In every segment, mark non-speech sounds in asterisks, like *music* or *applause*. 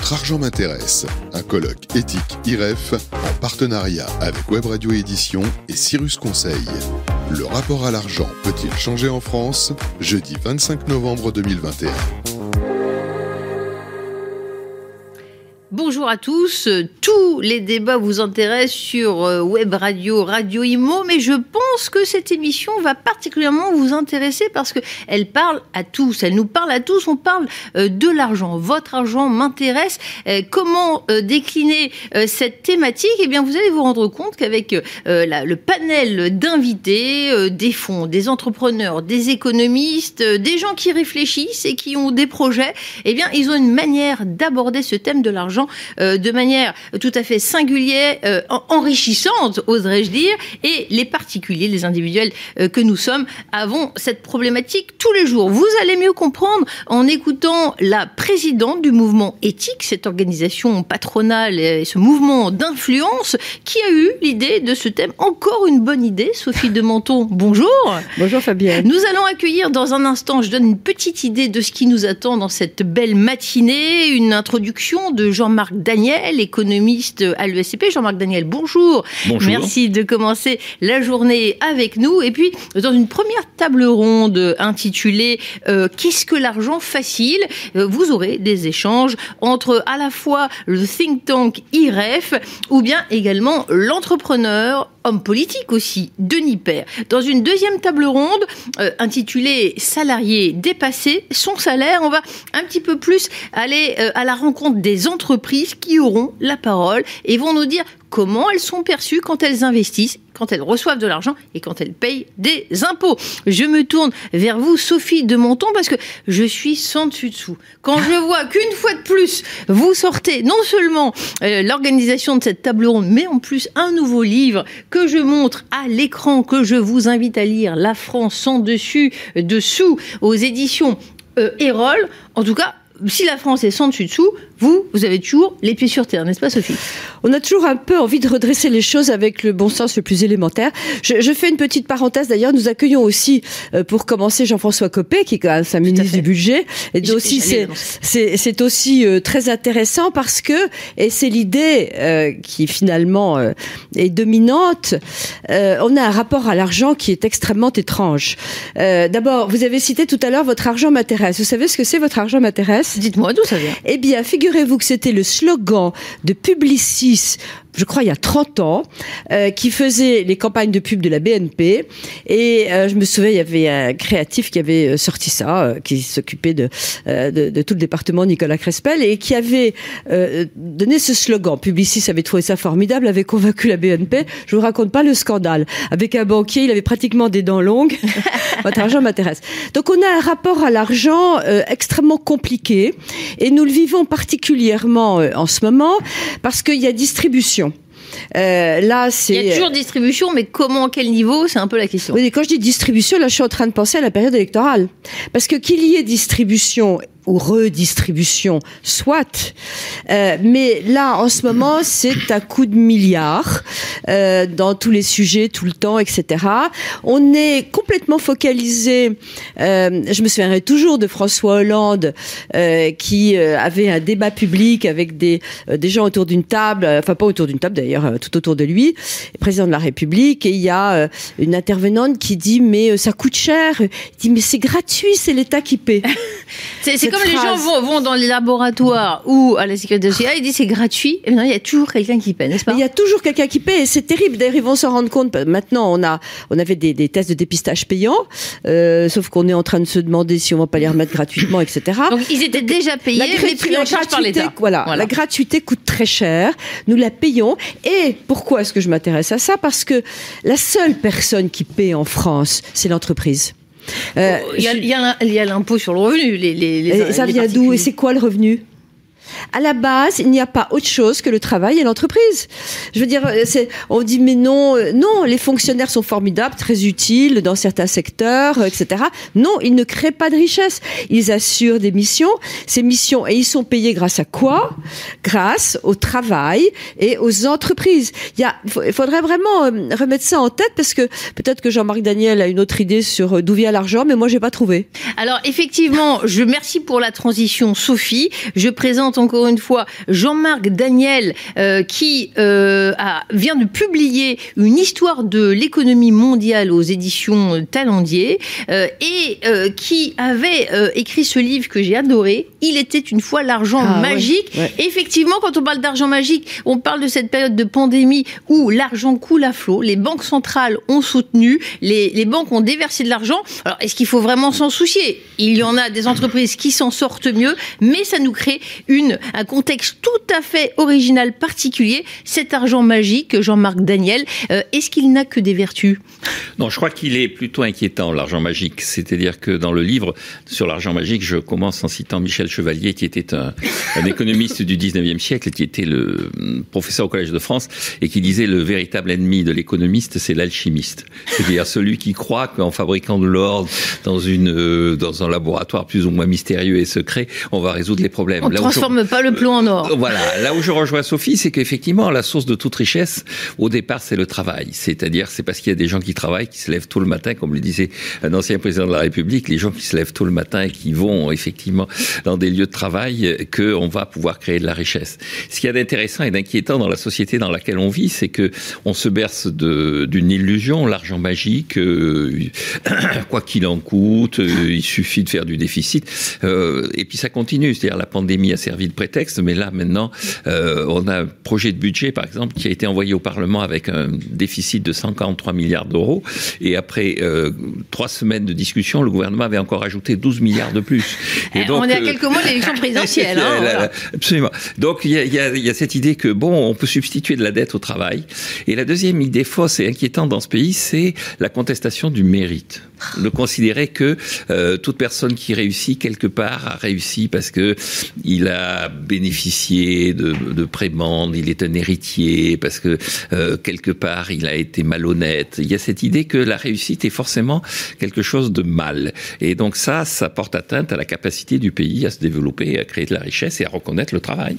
Votre argent m'intéresse, un colloque éthique IREF en partenariat avec Web Radio Édition et Cyrus Conseil. Le rapport à l'argent peut-il changer en France? Jeudi 25 novembre 2021. Bonjour à tous. Tous les débats vous intéressent sur euh, Web Radio, Radio Imo, mais je pense que cette émission va particulièrement vous intéresser parce que elle parle à tous. Elle nous parle à tous. On parle euh, de l'argent. Votre argent m'intéresse. Euh, comment décliner cette thématique? Eh bien, vous allez vous rendre compte qu'avec le panel d'invités, des fonds, des entrepreneurs, des économistes, des gens qui réfléchissent et qui ont des projets, eh bien, ils ont une manière d'aborder ce thème de l'argent euh, de manière tout à fait singulière, euh, enrichissante, oserais-je dire, et les particuliers, les individuels euh, que nous sommes, avons cette problématique tous les jours. Vous allez mieux comprendre en écoutant la présidente du mouvement éthique, cette organisation patronale et ce mouvement d'influence qui a eu l'idée de ce thème. Encore une bonne idée, Sophie de Menton. Bonjour. Bonjour Fabienne. Nous allons accueillir dans un instant, je donne une petite idée de ce qui nous attend dans cette belle matinée, une introduction de Jean Jean-Marc Daniel, économiste à l'ESCP. Jean-Marc Daniel, bonjour. Bonjour. Merci de commencer la journée avec nous. Et puis, dans une première table ronde intitulée euh, Qu'est-ce que l'argent facile? Euh, Vous aurez des échanges entre à la fois le think tank IREF ou bien également l'entrepreneur homme politique aussi, Denis Père. Dans une deuxième table ronde euh, intitulée Salariés dépassés, son salaire, on va un petit peu plus aller euh, à la rencontre des entreprises qui auront la parole et vont nous dire comment elles sont perçues quand elles investissent, quand elles reçoivent de l'argent et quand elles payent des impôts. Je me tourne vers vous, Sophie de Monton, parce que je suis sans dessus dessous. Quand je *laughs* vois qu'une fois de plus, vous sortez non seulement euh, l'organisation de cette table ronde, mais en plus un nouveau livre que je montre à l'écran, que je vous invite à lire, La France sans dessus, dessous, aux éditions euh, Erol. En tout cas, si la France est sans dessus-dessous, vous, vous avez toujours les pieds sur terre, n'est-ce pas Sophie? On a toujours un peu envie de redresser les choses avec le bon sens le plus élémentaire. Je, fais une petite parenthèse d'ailleurs, nous accueillons aussi euh, pour commencer Jean-François Copé, qui est quand même sa ministre du budget. Et aussi c'est aussi euh, très intéressant parce que, et c'est l'idée euh, qui finalement est dominante, on a un rapport à l'argent qui est extrêmement étrange. D'abord, vous avez cité tout à l'heure votre argent m'intéresse. Vous savez ce que c'est votre argent m'intéresse Dites-moi d'où ça vient. Eh bien, figurez-vous que c'était le slogan de Publicis je crois il y a 30 ans, euh, qui faisait les campagnes de pub de la BNP. Et euh, je me souviens, il y avait un créatif qui avait euh, sorti ça, qui s'occupait de, de, de, tout le département, Nicolas Crespel, et qui avait donné ce slogan. Publicis avait trouvé ça formidable, avait convaincu la BNP. Je vous raconte pas le scandale. Avec un banquier, il avait pratiquement des dents longues. *laughs* Votre argent m'intéresse. Donc on a un rapport à l'argent extrêmement compliqué, et nous le vivons particulièrement en ce moment parce qu'il y a distribution euh, là, c'est. Il y a toujours distribution, mais comment, à quel niveau, c'est un peu la question. Oui, quand je dis distribution, là, je suis en train de penser à la période électorale, parce que qu'il y ait distribution ou redistribution, soit. Euh, mais là, en ce moment, c'est à coup de milliards euh, dans tous les sujets, tout le temps, etc. On est complètement focalisé. Euh, je me souviendrai toujours de François Hollande euh, qui euh, avait un débat public avec des, euh, des gens autour d'une table, enfin pas autour d'une table d'ailleurs, tout autour de lui, président de la République. Et il y a une intervenante qui dit mais ça coûte cher. Il dit mais c'est gratuit, c'est l'État qui paie. *laughs* comme les gens vont, dans les laboratoires ou à la sécurité sociale, ils disent c'est gratuit, et maintenant il y a toujours quelqu'un qui paie, n'est-ce pas Il y a toujours quelqu'un qui paie, et c'est terrible. D'ailleurs, ils vont s'en rendre compte. Maintenant, on a, on avait des, des tests de dépistage payants, euh, sauf qu'on est en train de se demander si on va pas les remettre gratuitement, etc. Donc ils étaient déjà payés, la mais pris en charge par l'État. Voilà, voilà, la gratuité coûte très cher. Nous la payons. Et pourquoi est-ce que je m'intéresse à ça? Parce que la seule personne qui paie en France, c'est l'entreprise. Euh, il y a, l'impôt sur le revenu. Les, les, ça vient d'où Et c'est quoi le revenu? À la base, il n'y a pas autre chose que le travail et l'entreprise. Je veux dire, on dit mais non, euh, non, les fonctionnaires sont formidables, très utiles dans certains secteurs, euh, etc. Non, ils ne créent pas de richesse. Ils assurent des missions. Ces missions, et ils sont payés grâce à quoi? Grâce au travail et aux entreprises. Il, y a, il faudrait vraiment euh, remettre ça en tête parce que peut-être que Jean-Marc Daniel a une autre idée sur d'où vient l'argent, mais moi j'ai pas trouvé. Alors effectivement, je merci pour la transition, Sophie. Je présente encore une fois Jean-Marc Daniel euh, qui euh, a, vient de publier une histoire de l'économie mondiale aux éditions Talendier euh, et qui avait écrit ce livre que j'ai adoré. Il était une fois l'argent Ah, ouais, magique. Effectivement, quand on parle d'argent magique, on parle de cette période de pandémie où l'argent coule à flot. Les banques centrales ont soutenu, les, les banques ont déversé de l'argent. Alors, est-ce qu'il faut vraiment s'en soucier? Il y en a des entreprises qui s'en sortent mieux, mais ça nous crée une, un contexte tout à fait original, particulier. Cet argent magique, Jean-Marc Daniel, euh, est-ce qu'il n'a que des vertus? Non, je crois qu'il est plutôt inquiétant, l'argent magique. C'est-à-dire que dans le livre sur l'argent magique, je commence en citant Michel Chevalier, qui était un, un économiste du 19e siècle, qui était le hum, professeur au Collège de France, et qui disait le véritable ennemi de l'économiste, c'est l'alchimiste. C'est-à-dire celui qui croit qu'en fabriquant de l'or dans, une, euh, dans un laboratoire plus ou moins mystérieux et secret, on va résoudre les problèmes. On ne Là transforme pas le plomb en or. voilà, là où je rejoins Sophie, c'est qu'effectivement, la source de toute richesse, au départ, c'est le travail. C'est-à-dire, c'est parce qu'il y a des gens qui travaillent, qui se lèvent tôt le matin, comme le disait un ancien président de la République, les gens qui se lèvent tôt le matin et qui vont effectivement dans des lieux de travail, qu'on va pouvoir créer de la richesse. Ce qu'il y a d'intéressant et d'inquiétant dans la société dans laquelle on vit, c'est que on se berce d'une illusion, l'argent magique, euh, *clears throat* quoi qu'il en coûte, euh, il suffit de faire du déficit, euh, et puis ça continue. C'est-à-dire la pandémie a servi de prétexte, mais là maintenant, euh, on a un projet de budget, par exemple, qui a été envoyé au Parlement avec un déficit de 143 milliards d'euros, et après euh, trois semaines de discussion, le gouvernement avait encore ajouté 12 milliards de plus. Et Eh, on est à euh, quelques mois de l'élection présidentielle. hein, *laughs* voilà. Absolument. Donc il y a, il y, a, il y a cette idée que bon, on peut substituer de la dette au travail. Et la deuxième idée fausse et inquiétante dans ce pays, c'est la contestation du mérite. De considérer que euh, toute personne qui réussit quelque part a réussi parce que il a bénéficié de, de prébendes, il est un héritier, parce que euh, quelque part il a été malhonnête. Il y a cette idée que la réussite est forcément quelque chose de mal. Et donc ça, ça porte atteinte à la capacité du pays à se développer, à créer de la richesse et à reconnaître le travail.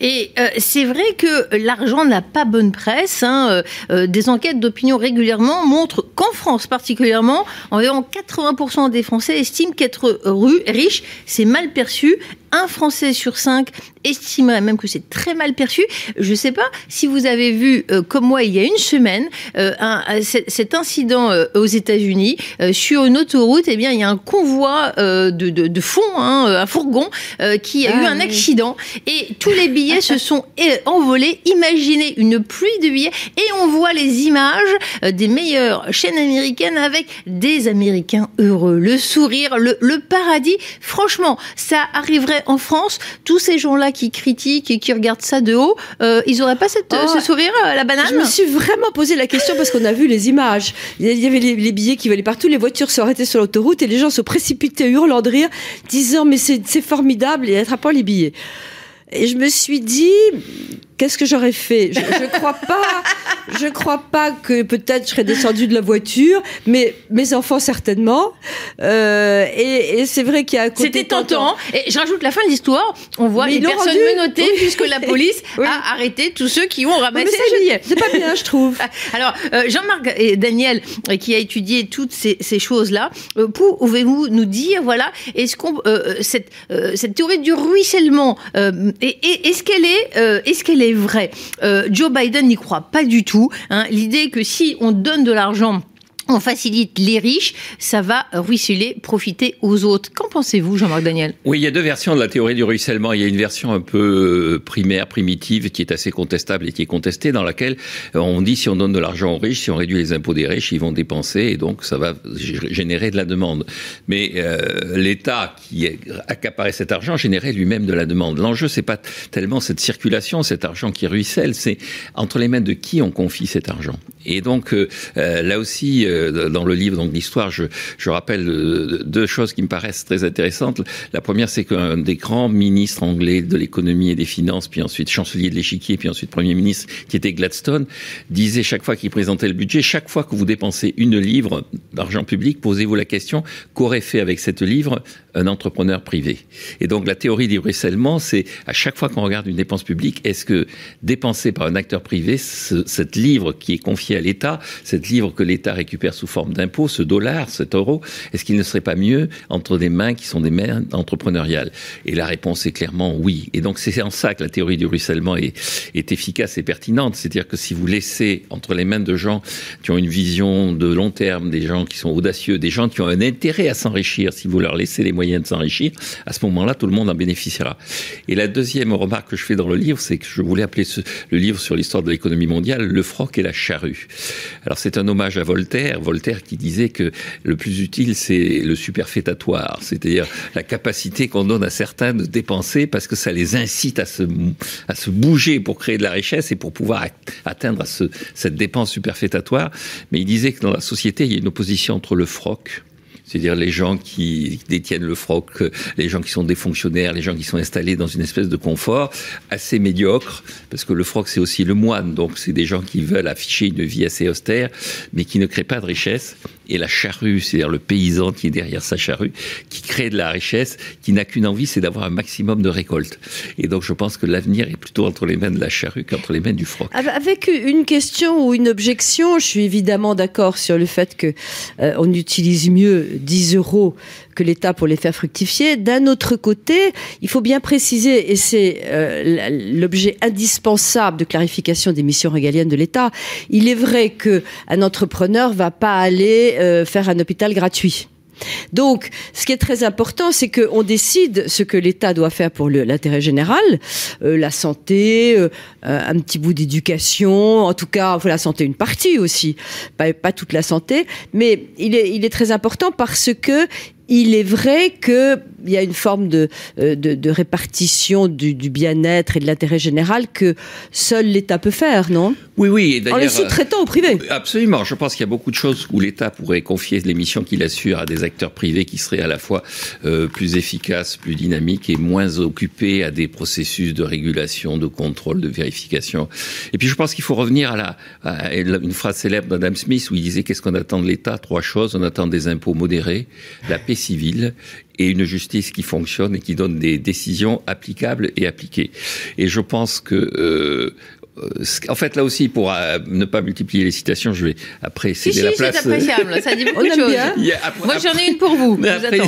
Et euh, c'est vrai que l'argent n'a pas bonne presse. hein. Euh, des enquêtes d'opinion régulièrement montrent qu'en France particulièrement, environ 80% des Français estiment qu'être riche, c'est mal perçu. Un Français sur cinq estimerait même que c'est très mal perçu. Je ne sais pas si vous avez vu, euh, comme moi, il y a une semaine, euh, un- un- cet incident euh, aux États-Unis euh, sur une autoroute. Eh bien, il y a un convoi euh, de, de, de fond, hein, un fourgon, euh, qui a Ah, eu un oui. accident et tous les billets se sont euh, envolés. Imaginez une pluie de billets et on voit les images euh, des meilleures chaînes américaines avec des Américains heureux, le sourire, le, le paradis. Franchement, ça arriverait en France. Ces gens-là qui critiquent et qui regardent ça de haut, euh, ils auraient pas cette, Oh, ce sourire à la banane Je me suis vraiment posé la question parce qu'on a vu les images. Il y avait les, les billets qui valaient partout, les voitures se arrêtaient sur l'autoroute et les gens se précipitaient hurlant de rire, disant mais c'est c'est formidable et attrapant les billets. Et je me suis dit, qu'est-ce que j'aurais fait? Je, je crois pas, je crois pas que peut-être je serais descendue de la voiture, mais mes enfants certainement. Euh, et et c'est vrai qu'il y a un côté C'était tentant. Et je rajoute la fin de l'histoire. On voit Mais les personnes rendu. menottées Oui. puisque la police *laughs* Oui. a arrêté tous ceux qui ont ramassé les billets. C'est pas bien, je trouve. *laughs* Alors, euh, Jean-Marc et Daniel, euh, qui a étudié toutes ces, ces choses-là, euh, pouvez-vous nous dire, voilà, est-ce qu'on cette cette théorie du ruissellement, est-ce qu'elle est est-ce qu'elle est vraie Euh, Joe Biden n'y croit pas du tout. hein. L'idée que si on donne de l'argent on facilite les riches, ça va ruisseler, profiter aux autres. Qu'en pensez-vous, Jean-Marc Daniel? Oui, il y a deux versions de la théorie du ruissellement. Il y a une version un peu euh, primaire, primitive, qui est assez contestable et qui est contestée, dans laquelle euh, on dit si on donne de l'argent aux riches, si on réduit les impôts des riches, ils vont dépenser et donc ça va générer de la demande. Mais euh, l'État qui accaparait cet argent générait lui-même de la demande. L'enjeu, c'est pas tellement cette circulation, cet argent qui ruisselle, c'est entre les mains de qui on confie cet argent. Et donc euh, euh, là aussi, euh, dans le livre, donc l'histoire, je, je rappelle deux choses qui me paraissent très intéressantes. La première, c'est qu'un des grands ministres anglais de l'économie et des finances, puis ensuite chancelier de l'échiquier, puis ensuite premier ministre, qui était Gladstone, disait chaque fois qu'il présentait le budget, chaque fois que vous dépensez une livre d'argent public, posez-vous la question qu'aurait fait avec cette livre un entrepreneur privé? Et donc la théorie du ruissellement, c'est à chaque fois qu'on regarde une dépense publique, est-ce que dépensée par un acteur privé, ce- cette livre qui est confiée à l'État, cette livre que l'État récupère sous forme d'impôt, ce dollar, cet euro, est-ce qu'il ne serait pas mieux entre des mains qui sont des mains entrepreneuriales? Et la réponse est clairement oui. Et donc c'est en ça que la théorie du ruissellement est, est efficace et pertinente. C'est-à-dire que si vous laissez entre les mains de gens qui ont une vision de long terme, des gens qui sont audacieux, des gens qui ont un intérêt à s'enrichir, si vous leur laissez les moyens de s'enrichir, à ce moment-là, tout le monde en bénéficiera. Et la deuxième remarque que je fais dans le livre, c'est que je voulais appeler ce, le livre sur l'histoire de l'économie mondiale Le froc et la charrue. Alors c'est un hommage à Voltaire, Voltaire qui disait que le plus utile c'est le superfétatoire, c'est-à-dire la capacité qu'on donne à certains de dépenser parce que ça les incite à se, bouger pour créer de la richesse et pour pouvoir atteindre ce, cette dépense superfétatoire. Mais il disait que dans la société, il y a une opposition entre le froc, c'est-à-dire les gens qui détiennent le froc, les gens qui sont des fonctionnaires, les gens qui sont installés dans une espèce de confort assez médiocre, parce que le froc c'est aussi le moine, donc c'est des gens qui veulent afficher une vie assez austère, mais qui ne créent pas de richesse et la charrue, c'est-à-dire le paysan qui est derrière sa charrue, qui crée de la richesse, qui n'a qu'une envie, c'est d'avoir un maximum de récolte. Et donc je pense que l'avenir est plutôt entre les mains de la charrue qu'entre les mains du froc. Avec une question ou une objection, je suis évidemment d'accord sur le fait que euh, on utilise mieux 10 euros que l'État pour les faire fructifier. D'un autre côté, il faut bien préciser, et c'est euh, l'objet indispensable de clarification des missions régaliennes de l'État, il est vrai qu'un entrepreneur va pas aller euh, faire un hôpital gratuit. Donc, ce qui est très important, c'est qu'on décide ce que l'État doit faire pour l'intérêt général, euh, la santé, un petit bout d'éducation, en tout cas, la santé une partie aussi, pas, pas toute la santé, mais il est, il est très important parce que il est vrai qu'il y a une forme de, euh, de, répartition du, bien-être et de l'intérêt général que seul l'État peut faire, non? Oui, oui. En les sous-traitant au privé. Euh, absolument. Je pense qu'il y a beaucoup de choses où l'État pourrait confier les missions qu'il assure à des acteurs privés qui seraient à la fois euh, plus efficaces, plus dynamiques et moins occupés à des processus de régulation, de contrôle, de vérification. Et puis je pense qu'il faut revenir à, la, à une phrase célèbre d'Adam Smith où il disait qu'est-ce qu'on attend de l'État? Trois choses. On attend des impôts modérés, la paix civile et une justice qui fonctionne et qui donne des décisions applicables et appliquées. Et je pense que euh, en fait, là aussi, pour euh, ne pas multiplier les citations, je vais après céder la place. C'est appréciable, ça dit *laughs* beaucoup de choses. Moi, j'en ai une pour vous. après,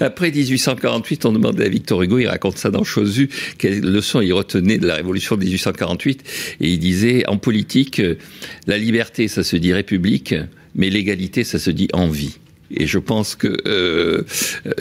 après, 1848, on demandait à Victor Hugo, il raconte ça dans Chose vue, quelle leçon il retenait de la révolution de 1848, et il disait en politique, la liberté, ça se dit république, mais l'égalité, ça se dit envie. Et je pense que euh,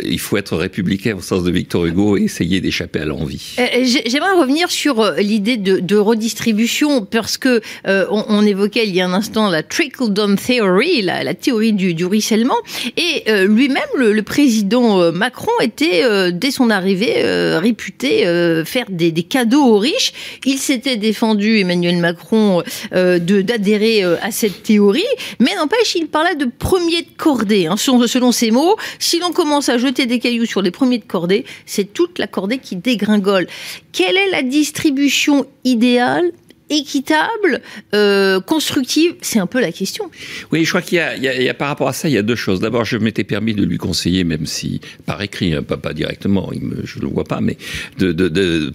il faut être républicain au sens de Victor Hugo et essayer d'échapper à l'envie. Euh, j'aimerais revenir sur euh, l'idée de, redistribution parce que euh, on, évoquait il y a un instant la trickle down theory, la, théorie du, du, ruissellement, et euh, lui-même, le, président Macron était dès son arrivée réputé faire des, des, cadeaux aux riches. Il s'était défendu Emmanuel Macron de d'adhérer à cette théorie, mais n'empêche, il parlait de premier de cordée. Hein, selon ses mots, si l'on commence à jeter des cailloux sur les premiers de cordée, c'est toute la cordée qui dégringole. Quelle est la distribution idéale équitable, euh, constructive? C'est un peu la question. Oui, je crois qu'il y, a, par rapport à ça, il y a deux choses. D'abord, je m'étais permis de lui conseiller, même si par écrit, hein, pas, directement, il me, je le vois pas, mais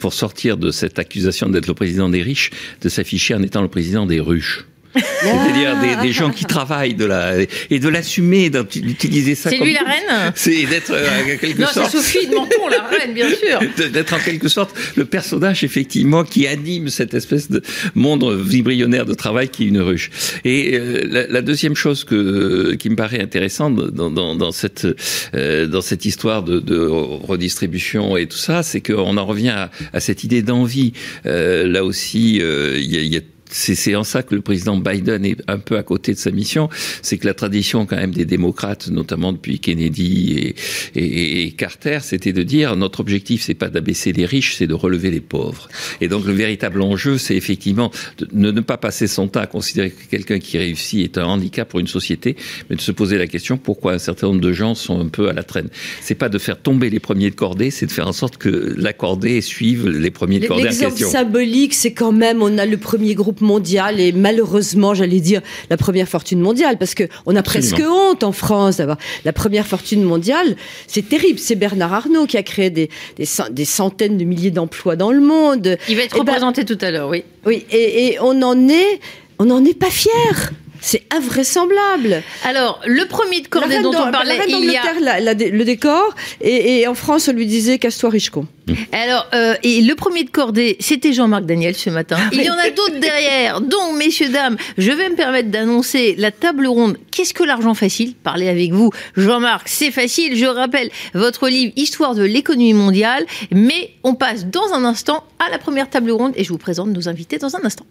pour sortir de cette accusation d'être le président des riches, de s'afficher en étant le président des ruches. C'est-à-dire des, des, gens qui *laughs* travaillent de la et de l'assumer, d'utiliser ça. C'est lui la reine. C'est d'être euh, en quelque non, sorte. Non, c'est Sophie de Menton, la reine, bien *laughs* sûr. d'être en quelque sorte le personnage effectivement qui anime cette espèce de monde vibrionnaire de travail qui est une ruche. Et euh, la, la, deuxième chose que qui me paraît intéressante dans, dans, dans cette euh, dans cette histoire de, de, redistribution et tout ça, c'est qu'on en revient à, à cette idée d'envie. Euh, là aussi, il y a, y a c'est en ça que le président Biden est un peu à côté de sa mission, c'est que la tradition quand même des démocrates, notamment depuis Kennedy et, et, et Carter, c'était de dire notre objectif c'est pas d'abaisser les riches, c'est de relever les pauvres. Et donc le véritable enjeu, c'est effectivement de ne pas passer son temps à considérer que quelqu'un qui réussit est un handicap pour une société, mais de se poser la question pourquoi un certain nombre de gens sont un peu à la traîne. C'est pas de faire tomber les premiers de cordée, c'est de faire en sorte que la cordée suive les premiers de cordée. L'exemple symbolique, c'est quand même on a le premier groupe mondiale et malheureusement, j'allais dire, la première fortune mondiale, parce que on a presque honte en France d'avoir la première fortune mondiale. C'est terrible. C'est Bernard Arnault qui a créé des, des, centaines de milliers d'emplois dans le monde. Il va être eh ben, représenté tout à l'heure, oui. Oui, et, et on en est, on n'en est pas fier. C'est invraisemblable. Alors, le premier de cordée dont on parlait, la reine il y a... la, la, le décor, et, et, en France, on lui disait casse-toi Richecon. Alors, euh, et le premier de cordée, c'était Jean-Marc Daniel ce matin. Il y en a d'autres derrière. Donc, messieurs, dames, je vais me permettre d'annoncer la table ronde. Qu'est-ce que l'argent facile? Parler avec vous, Jean-Marc, c'est facile. Je rappelle votre livre Histoire de l'économie mondiale. Mais on passe dans un instant à la première table ronde et je vous présente nos invités dans un instant.